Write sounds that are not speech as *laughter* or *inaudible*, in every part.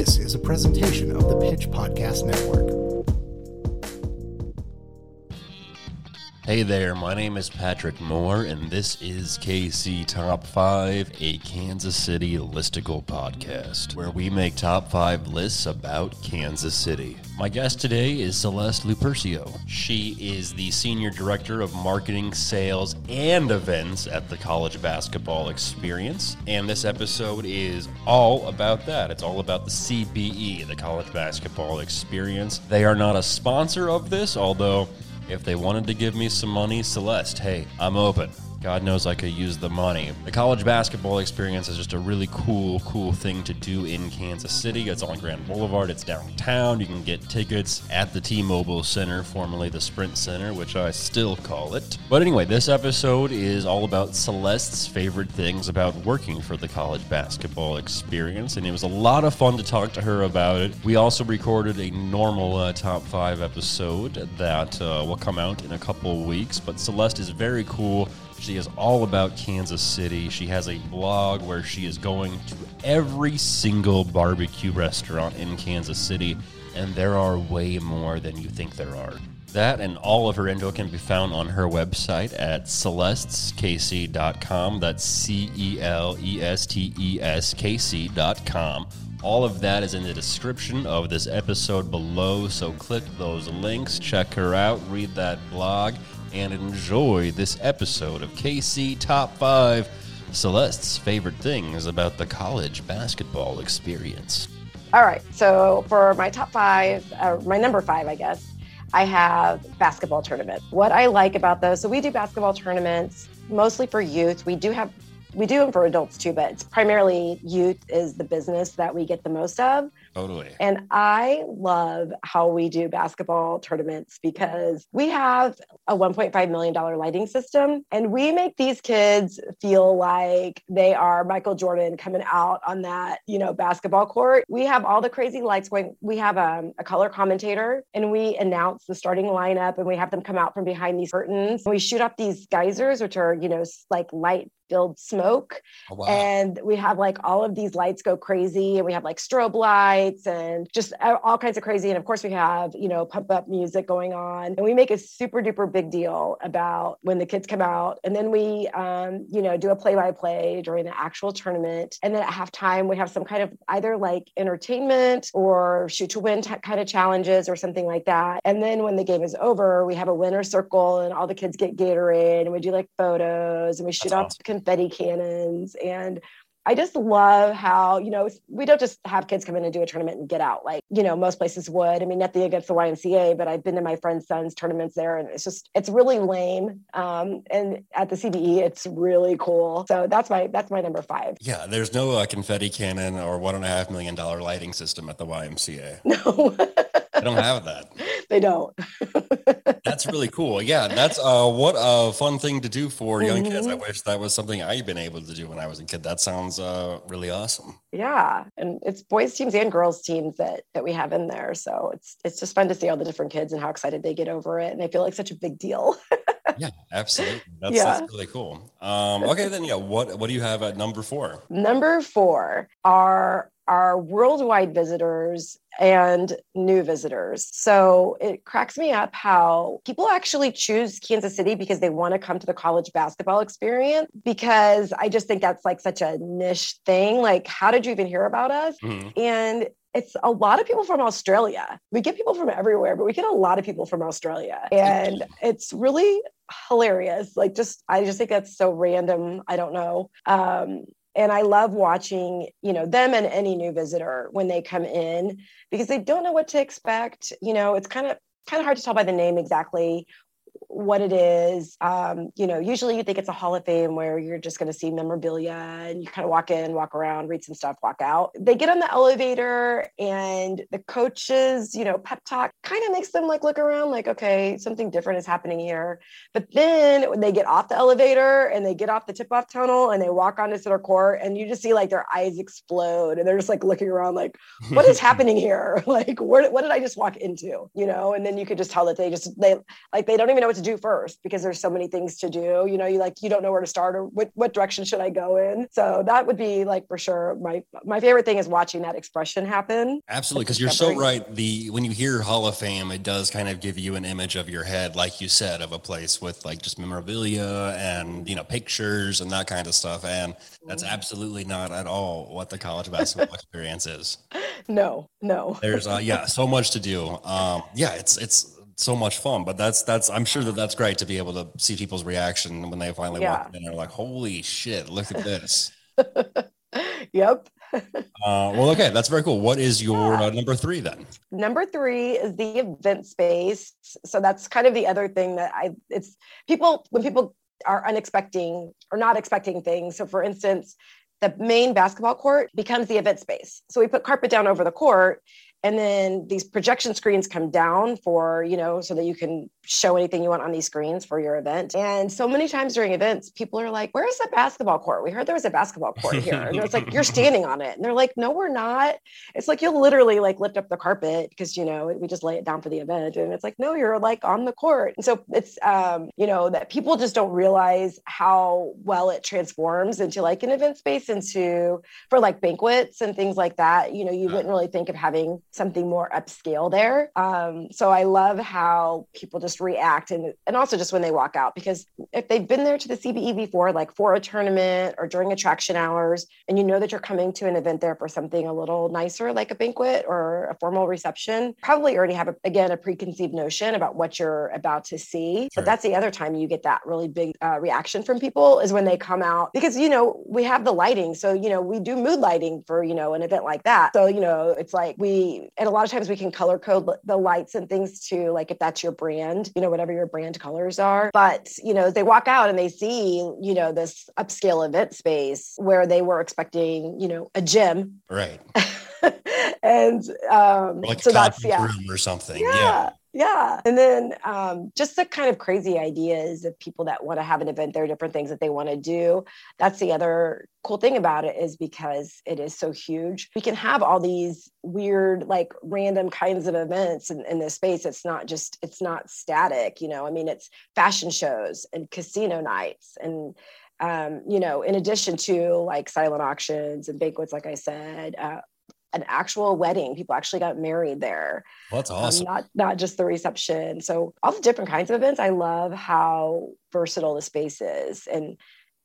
This is a presentation of the Pitch Podcast Network. Hey there, my name is Patrick Moore, and this is KC Top 5, a Kansas City listicle podcast, where we make top 5 lists about Kansas City. My guest today is Celeste Lupercio. She is the Senior Director of Marketing, Sales, and Events at the College Basketball Experience, and this episode is all about that. It's all about the CBE, the College Basketball Experience. They are not a sponsor of this, although if they wanted to give me some money, Celeste, hey, I'm open. God knows I could use the money. The college basketball experience is just a really cool, cool thing to do in Kansas City. It's on Grand Boulevard, it's downtown. You can get tickets at the T Mobile Center, formerly the Sprint Center, which I still call it. But anyway, this episode is all about Celeste's favorite things about working for the college basketball experience, and it was a lot of fun to talk to her about it. We also recorded a normal uh, top five episode that uh, will come out in a couple weeks, but Celeste is very cool. She is all about Kansas City. She has a blog where she is going to every single barbecue restaurant in Kansas City, and there are way more than you think there are. That and all of her info can be found on her website at celesteskc.com. That's C E L E S T E S K C.com. All of that is in the description of this episode below, so click those links, check her out, read that blog, and enjoy this episode of KC Top 5 Celeste's favorite things about the college basketball experience. All right. So for my top five, uh, my number five, I guess, I have basketball tournament. What I like about those, so we do basketball tournaments mostly for youth. We do have we do them for adults too, but it's primarily youth is the business that we get the most of. Totally. And I love how we do basketball tournaments because we have a $1.5 million lighting system and we make these kids feel like they are Michael Jordan coming out on that, you know, basketball court. We have all the crazy lights going. We have um, a color commentator and we announce the starting lineup and we have them come out from behind these curtains. We shoot up these geysers, which are, you know, like light filled smoke. Oh, wow. And we have like all of these lights go crazy and we have like strobe lights and just all kinds of crazy. And of course, we have, you know, pump up music going on. And we make a super duper big deal about when the kids come out. And then we, um, you know, do a play by play during the actual tournament. And then at halftime, we have some kind of either like entertainment or shoot to win t- kind of challenges or something like that. And then when the game is over, we have a winner circle and all the kids get Gatorade and we do like photos and we shoot That's off awesome. Confetti cannons and I just love how, you know, we don't just have kids come in and do a tournament and get out like, you know, most places would. I mean, nothing against the YMCA, but I've been to my friend's son's tournaments there and it's just, it's really lame. Um, and at the CBE, it's really cool. So that's my, that's my number five. Yeah, there's no uh, confetti cannon or one and a half million dollar lighting system at the YMCA. *laughs* No, I don't have that. *laughs* they don't. *laughs* That's really cool. Yeah, that's uh, what a fun thing to do for young kids. I Mhm. wish that was something I'd been able to do when I was a kid. That sounds uh, really awesome. yeah. And it's boys teams and girls teams that, that we have in there. So it's, it's just fun to see all the different kids and how excited they get over it. And they feel like such a big deal. *laughs* Yeah, absolutely. That's, Yeah. that's really cool. Um, okay, then yeah, what what do you have at number four? Number four are our worldwide visitors and new visitors. So it cracks me up how people actually choose Kansas City because they want to come to the college basketball experience. Because I just think that's like such a niche thing. Like, how did you even hear about us? Mhm. And it's a lot of people from Australia. We get people from everywhere, but we get a lot of people from Australia. And *laughs* it's really hilarious. Like just I just think that's so random. I don't know. Um and I love watching, you know, them and any new visitor when they come in because they don't know what to expect. You know, it's kind of kind of hard to tell by the name exactly what it is. Um, you know, usually you think it's a Hall of Fame where you're just going to see memorabilia and you kind of walk in, walk around, read some stuff, walk out. They get on the elevator and the coaches, you know, pep talk kind of makes them like look around like, okay, something different is happening here. But then when they get off the elevator and they get off the tip off tunnel and they walk onto center court and you just see like their eyes explode and they're just like looking around like, what is *laughs* happening here? *laughs* Like, where, what did I just walk into? You know, and then you could just tell that they just, they like, they don't even know what to to do first because there's so many things to do. You know, you like you don't know where to start or what, what direction should I go in. So that would be like for sure my my favorite thing is watching that expression happen. Absolutely, because you're so right. The when you hear Hall of Fame, it does kind of give you an image of your head, like you said, of a place with like just memorabilia and you know pictures and that kind of stuff. And that's mm-hmm. absolutely not at all what the college basketball *laughs* experience is. No, no. There's uh, yeah, so much to do. Um, yeah, it's it's so much fun. But that's that's I'm sure that that's great to be able to see people's reaction when they finally yeah. walk in and they're like, "Holy shit, look at this." *laughs* yep. uh, well, okay, that's very cool. What is your uh, number three then? Number three is the event space. So that's kind of the other thing that I. It's people when people are unexpecting or not expecting things. So, for instance, the main basketball court becomes the event space. So we put carpet down over the court and then these projection screens come down for you know so that you can show anything you want on these screens for your event. And so many times during events people are like where's the basketball court? We heard there was a basketball court here. And it's like you're *laughs* standing on it. And they're like no we're not. It's like you'll literally like lift up the carpet because you know we just lay it down for the event. And it's like no you're like on the court. And so it's um you know that people just don't realize how well it transforms into like an event space into for like banquets and things like that. You know you wouldn't really think of having something more upscale there. Um, so I love how people just react and, and also just when they walk out, because if they've been there to the CBE before, like for a tournament or during attraction hours, and you know that you're coming to an event there for something a little nicer, like a banquet or a formal reception, probably already have, a, again, a preconceived notion about what you're about to see. Sure. But that's the other time you get that really big uh, reaction from people is when they come out, because, you know, we have the lighting. So, you know, we do mood lighting for, you know, an event like that. So, you know, it's like we, and a lot of times we can color code the lights and things too like if that's your brand you know whatever your brand colors are. But you know they walk out and they see you know this upscale event space where they were expecting you know a gym. Right. *laughs* And um like so that's yeah. or something yeah. yeah yeah. And then um, just the kind of crazy ideas of people that want to have an event, there are different things that they want to do. That's the other cool thing about it is because it is so huge. We can have all these weird, like random kinds of events in, in this space. It's not just, it's not static, you know, I mean, it's fashion shows and casino nights and um, you know, in addition to like silent auctions and banquets, like I said, uh, an actual wedding. People actually got married there. Well, that's um, awesome. Um, not not just the reception. So all the different kinds of events. I love how versatile the space is, and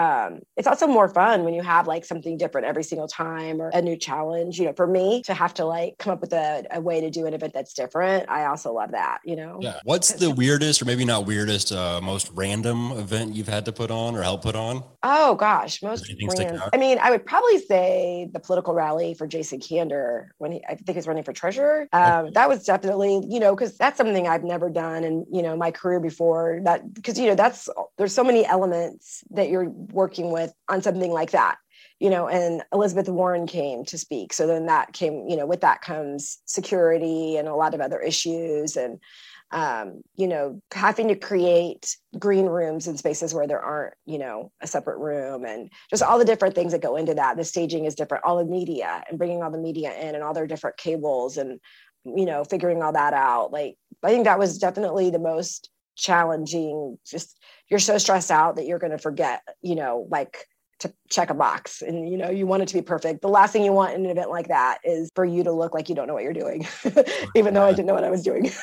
um, it's also more fun when you have like something different every single time or a new challenge. You know, for me to have to like come up with a, a way to do an event that's different, I also love that. You know, yeah. What's the weirdest, or maybe not weirdest, uh, most random event you've had to put on or help put on? Oh gosh, most random. I mean, I would probably say the political rally for Jason Kander when he, I think he's running for treasurer. Um, that was definitely, you know, because that's something I've never done in you know my career before. That because you know that's there's so many elements that you're working with on something like that you know and elizabeth warren came to speak. So then that came you know with that comes security and a lot of other issues and um, you know having to create green rooms and spaces where there aren't you know a separate room and just all the different things that go into that. The staging is different. All the media and bringing all the media in and all their different cables and you know figuring all that out. Like i think that was definitely the most challenging just you're so stressed out that you're going to forget you know like to check a box and you know you want it to be perfect the last thing you want in an event like that is for you to look like you don't know what you're doing *laughs* even though i didn't know what i was doing *laughs*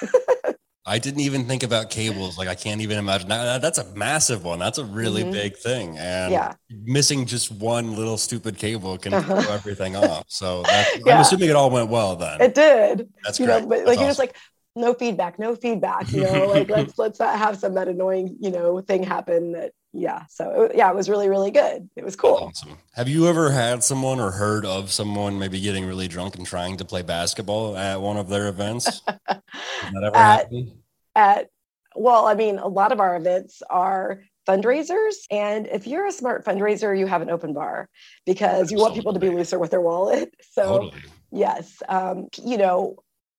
I didn't even think about cables. Like I can't even imagine. That's a massive one. That's a really mm-hmm. big thing. And yeah. missing just one little stupid cable can uh-huh. throw everything off. So *laughs* yeah. I'm assuming it all went well then. It did. That's you great. know, but like awesome. you're just like, no feedback, no feedback. You know, *laughs* like let's let's not have some that annoying you know thing happen. That yeah. So yeah, it was really really good. It was cool. Awesome. Have you ever had someone or heard of someone maybe getting really drunk and trying to play basketball at one of their events? *laughs* that ever at, happened? At well, I mean, a lot of our events are fundraisers. And if you're a smart fundraiser, you have an open bar because you want people to be looser with their wallet. *laughs* So, totally. yes, um, you know,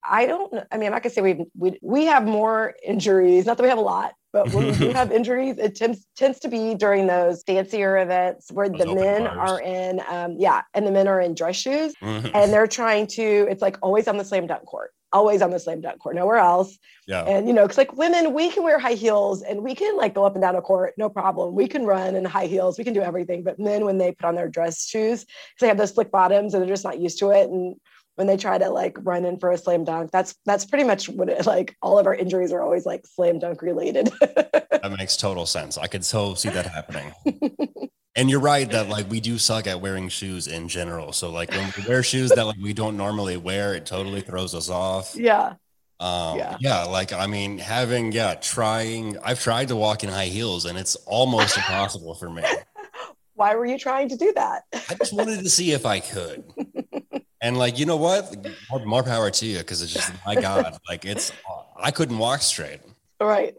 I don't. I mean, I'm not gonna say we we we have more injuries. Not that we have a lot, but when we do *laughs* have injuries, it tends tends to be during those fancier events where those the men bars. are in, um, yeah, and the men are in dress shoes, *laughs* and they're trying to. It's like always on the slam dunk court. always on the slam dunk court, nowhere else. Yeah. And you know, because like women, we can wear high heels and we can like go up and down a court, no problem. We can run in high heels, we can do everything. But men, when they put on their dress shoes, because they have those slick bottoms and they're just not used to it. And when they try to like run in for a slam dunk, that's that's pretty much what it like. All of our injuries are always like slam dunk related. *laughs* that makes total sense. I could so see that happening. *laughs* And you're right that like we do suck at wearing shoes in general. So like when we wear shoes that like we don't normally wear, it totally throws us off. yeah. Um, Yeah. yeah. like I mean, having yeah, trying. I've tried to walk in high heels, and it's almost impossible for me. *laughs* Why were you trying to do that? I just wanted to see if I could. And like, you know what? More, more power to you because it's just my God, like it's I couldn't walk straight. right.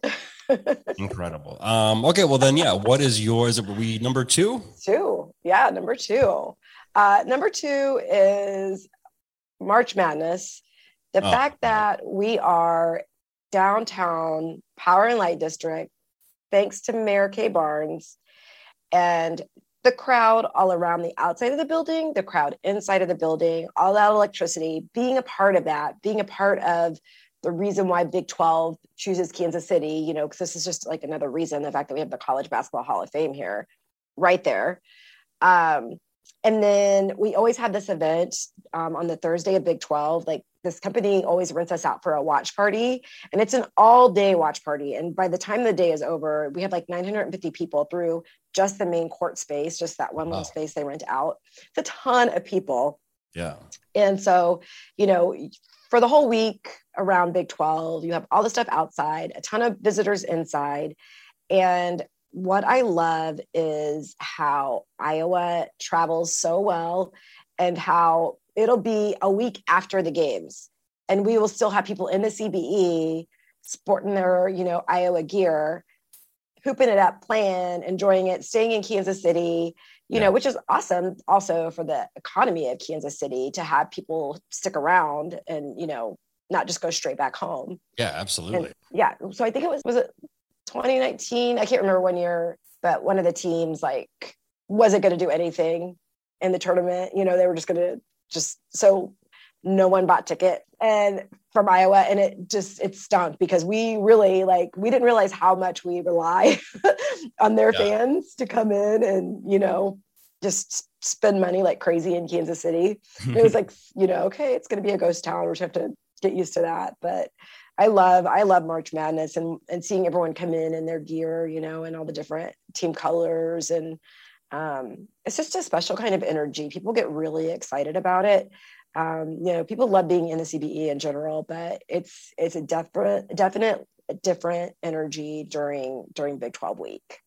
*laughs* Incredible. Um, okay, well then, yeah. What is yours? Are we number two? two. Yeah, number two. Uh, number two is March Madness. The Oh. fact that we are downtown Power and Light District, thanks to Mayor Kay Barnes, and the crowd all around the outside of the building, the crowd inside of the building, all that electricity, being a part of that, being a part of the reason why Big 12 chooses Kansas City, you know, because this is just like another reason the fact that we have the College Basketball Hall of Fame here, right there. Um, and then we always have this event um, on the Thursday of Big 12. Like this company always rents us out for a watch party, and it's an all day watch party. And by the time the day is over, we have like 950 people through just the main court space, just that one little Wow. space they rent out. It's a ton of people. Yeah. And so, you know, for the whole week around Big 12, you have all the stuff outside, a ton of visitors inside. And what I love is how Iowa travels so well and how it'll be a week after the games. And we will still have people in the CBE sporting their, you know, Iowa gear, hooping it up, playing, enjoying it, staying in Kansas City, you Yeah. know, which is awesome also for the economy of Kansas City to have people stick around and, you know, not just go straight back home. Yeah, absolutely. Yeah. So I think it was, was it 2019? I can't remember one year, but one of the teams like wasn't going to do anything in the tournament. You know, they were just going to just, so no one bought ticket and from Iowa and it just it stunk because we really like we didn't realize how much we rely *laughs* on their Yeah. fans to come in and you know just spend money like crazy in Kansas City. And *laughs* it was like you know okay it's going to be a ghost town we just have to get used to that but I love I love March Madness and and seeing everyone come in in their gear you know and all the different team colors and um, it's just a special kind of energy people get really excited about it um, you know people love being in the cbe in general but it's it's a definite definite different energy during during big 12 week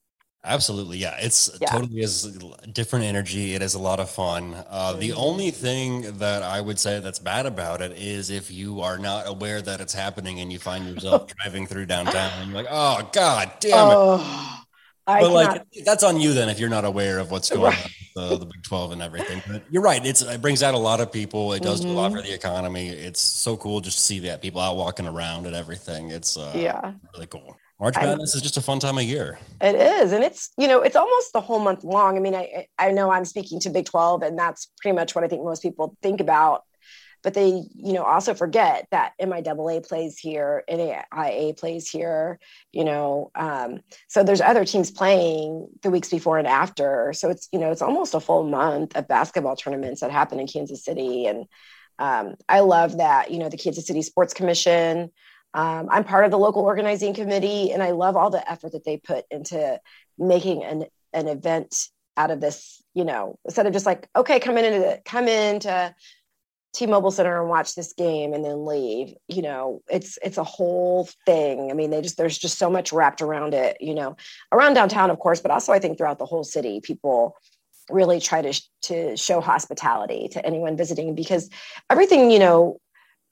Absolutely, yeah. It's Yeah. totally is different energy. It is a lot of fun. Uh, the Mhm. only thing that I would say that's bad about it is if you are not aware that it's happening and you find yourself *laughs* driving through downtown and you're like, "Oh God, damn it!" I but cannot, like, that's on you then if you're not aware of what's going Right. on with the, the Big Twelve and everything. But you're right. It's it brings out a lot of people. It does do a lot Mhm. for the economy. It's so cool just to see that people out walking around and everything. It's uh, yeah really cool. March Madness is just a fun time of year. It is, and it's you know it's almost the whole month long. I mean, I I know I'm speaking to Big Twelve, and that's pretty much what I think most people think about. But they you know also forget that MIAA plays here, NAIA plays here. You know, um, so there's other teams playing the weeks before and after. So it's you know it's almost a full month of basketball tournaments that happen in Kansas City, and um, I love that you know the Kansas City Sports Commission. Um, I'm part of the local organizing committee, and I love all the effort that they put into making an an event out of this. You know, instead of just like, okay, come in into come into T-Mobile Center and watch this game and then leave. You know, it's it's a whole thing. I mean, they just there's just so much wrapped around it. You know, around downtown, of course, but also I think throughout the whole city, people really try to to show hospitality to anyone visiting because everything you know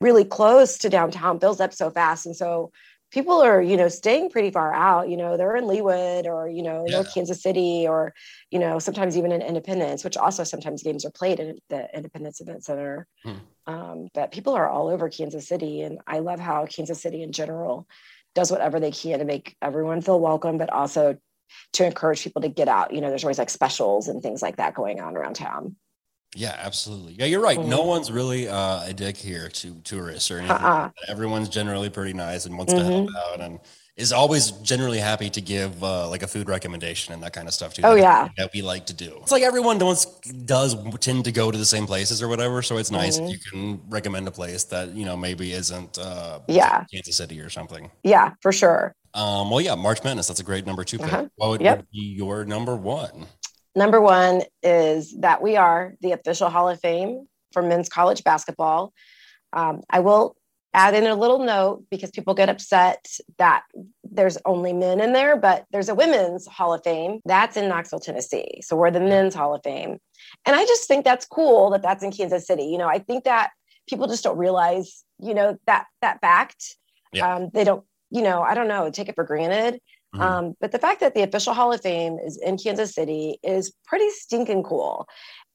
really close to downtown fills up so fast and so people are you know staying pretty far out you know they're in leawood or you know Yeah. kansas city or you know sometimes even in independence which also sometimes games are played at the independence event center Hmm. um, but people are all over kansas city and i love how kansas city in general does whatever they can to make everyone feel welcome but also to encourage people to get out you know there's always like specials and things like that going on around town Yeah, absolutely. Yeah, you're right. No Mhm. one's really uh, a dick here to tourists or anything. Uh-uh. Everyone's generally pretty nice and wants to help Mm-hmm. out and is always generally happy to give uh, like a food recommendation and that kind of stuff too. Oh, That's yeah. that we like to do. It's like everyone does does tend to go to the same places or whatever, so it's nice Mhm. if you can recommend a place that you know maybe isn't uh, Yeah. Kansas City or something. Yeah, for sure. Um, well, yeah, March Madness. That's a great number two pick. Uh-huh. What would, Yep. would be your number one? Number one is that we are the official Hall of Fame for men's college basketball. Um, I will add in a little note because people get upset that there's only men in there, but there's a women's Hall of Fame that's in Knoxville, Tennessee. So we're the men's Hall of Fame. And I just think that's cool that that's in Kansas City. You know, I think that people just don't realize, you know, that that fact. Yeah. Um, they don't, you know, I don't know, take it for granted. Mhm. Um, but the fact that the official Hall of Fame is in Kansas City is pretty stinking cool.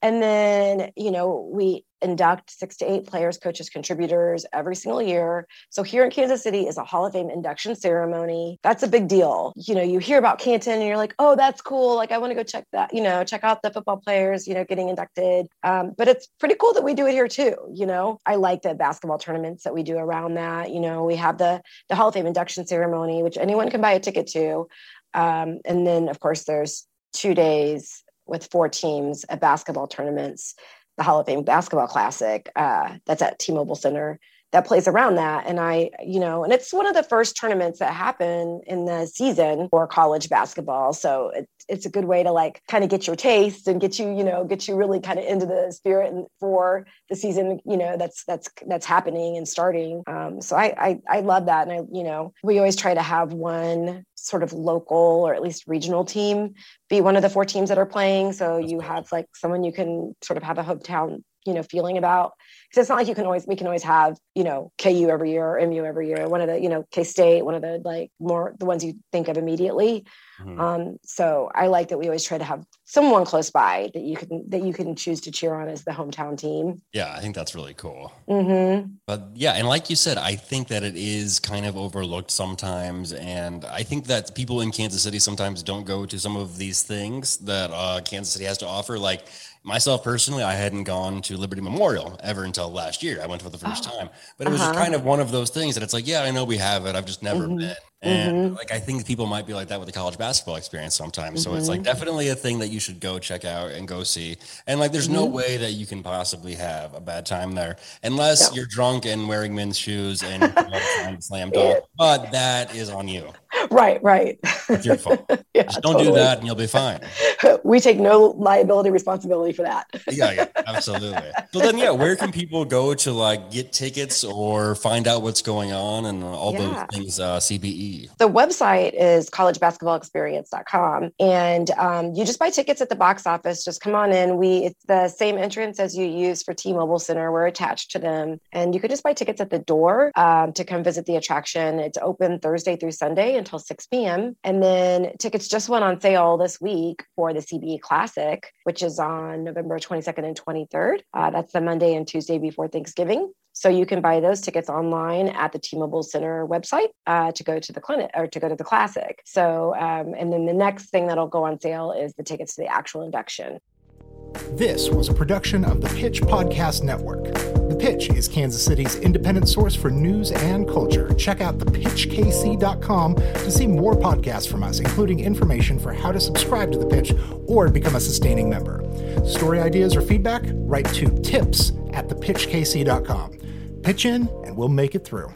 And then, you know, we induct six to eight players, coaches, contributors every single year. So here in Kansas City is a Hall of Fame induction ceremony. That's a big deal. You know, you hear about Canton and you're like, oh, that's cool. Like, I want to go check that, you know, check out the football players, you know, getting inducted. Um, but it's pretty cool that we do it here too. You know, I like the basketball tournaments that we do around that. You know, we have the the Hall of Fame induction ceremony, which anyone can buy a ticket to. Um, and then, of course, there's two days with four teams at basketball tournaments, the Hall of Fame Basketball Classic uh, that's at T-Mobile Center that plays around that. And I, you know, and it's one of the first tournaments that happen in the season for college basketball. So it, it's a good way to like kind of get your taste and get you, you know, get you really kind of into the spirit and for the season, you know, that's that's that's happening and starting. Um, so I, I I love that, and I, you know, we always try to have one sort of local or at least regional team be one of the four teams that are playing. So you have like someone you can sort of have a hometown, you know, feeling about. Because it's not like you can always we can always have you know KU every year or MU every year. One of the you know K State, one of the like more the ones you think of immediately. Mhm. Um, so I like that we always try to have someone close by that you can that you can choose to cheer on as the hometown team. Yeah, I think that's really cool. Mm-hmm. But yeah, and like you said, I think that it is kind of overlooked sometimes. And I think that people in Kansas City sometimes don't go to some of these things that uh, Kansas City has to offer. Like myself personally, I hadn't gone to Liberty Memorial ever until last year. I went for the first Oh, time. But it was uh-huh. kind of one of those things that it's like, yeah, I know we have it. I've just never Mhm. been. And Mhm. like I think people might be like that with the college basketball experience sometimes. So it's like Mhm. definitely a thing that you should go check out and go see. And like there's no Mhm. way that you can possibly have a bad time there unless No. you're drunk and wearing men's shoes and *laughs* you know, trying to slam dunk. But that is on you. Right, right. It's your fault. *laughs* yeah, Just don't do that and you'll be fine. *laughs* we take no liability responsibility for that. Yeah, yeah, absolutely. So then, yeah, where can people go to like get tickets or find out what's going on and all Yeah. those things? Uh, CBE. The website is collegebasketballexperience.com. And um, you just buy tickets at the box office. Just come on in. We It's the same entrance as you use for T-Mobile Center. We're attached to them. And you could just buy tickets at the door um, to come visit the attraction. It's open Thursday through Sunday until 6 p.m. And then tickets just went on sale this week for the CBE Classic, which is on November 22nd and 23rd. Uh, that's the Monday and Tuesday before Thanksgiving. So you can buy those tickets online at the T-Mobile Center website uh, to go to the clinic or to go to the classic. So, um, and then the next thing that'll go on sale is the tickets to the actual induction. This was a production of the Pitch Podcast Network. The Pitch is Kansas City's independent source for news and culture. Check out thepitchkc.com to see more podcasts from us, including information for how to subscribe to The Pitch or become a sustaining member. Story ideas or feedback? Write to tips at thepitchkc.com. Pitch in and we'll make it through.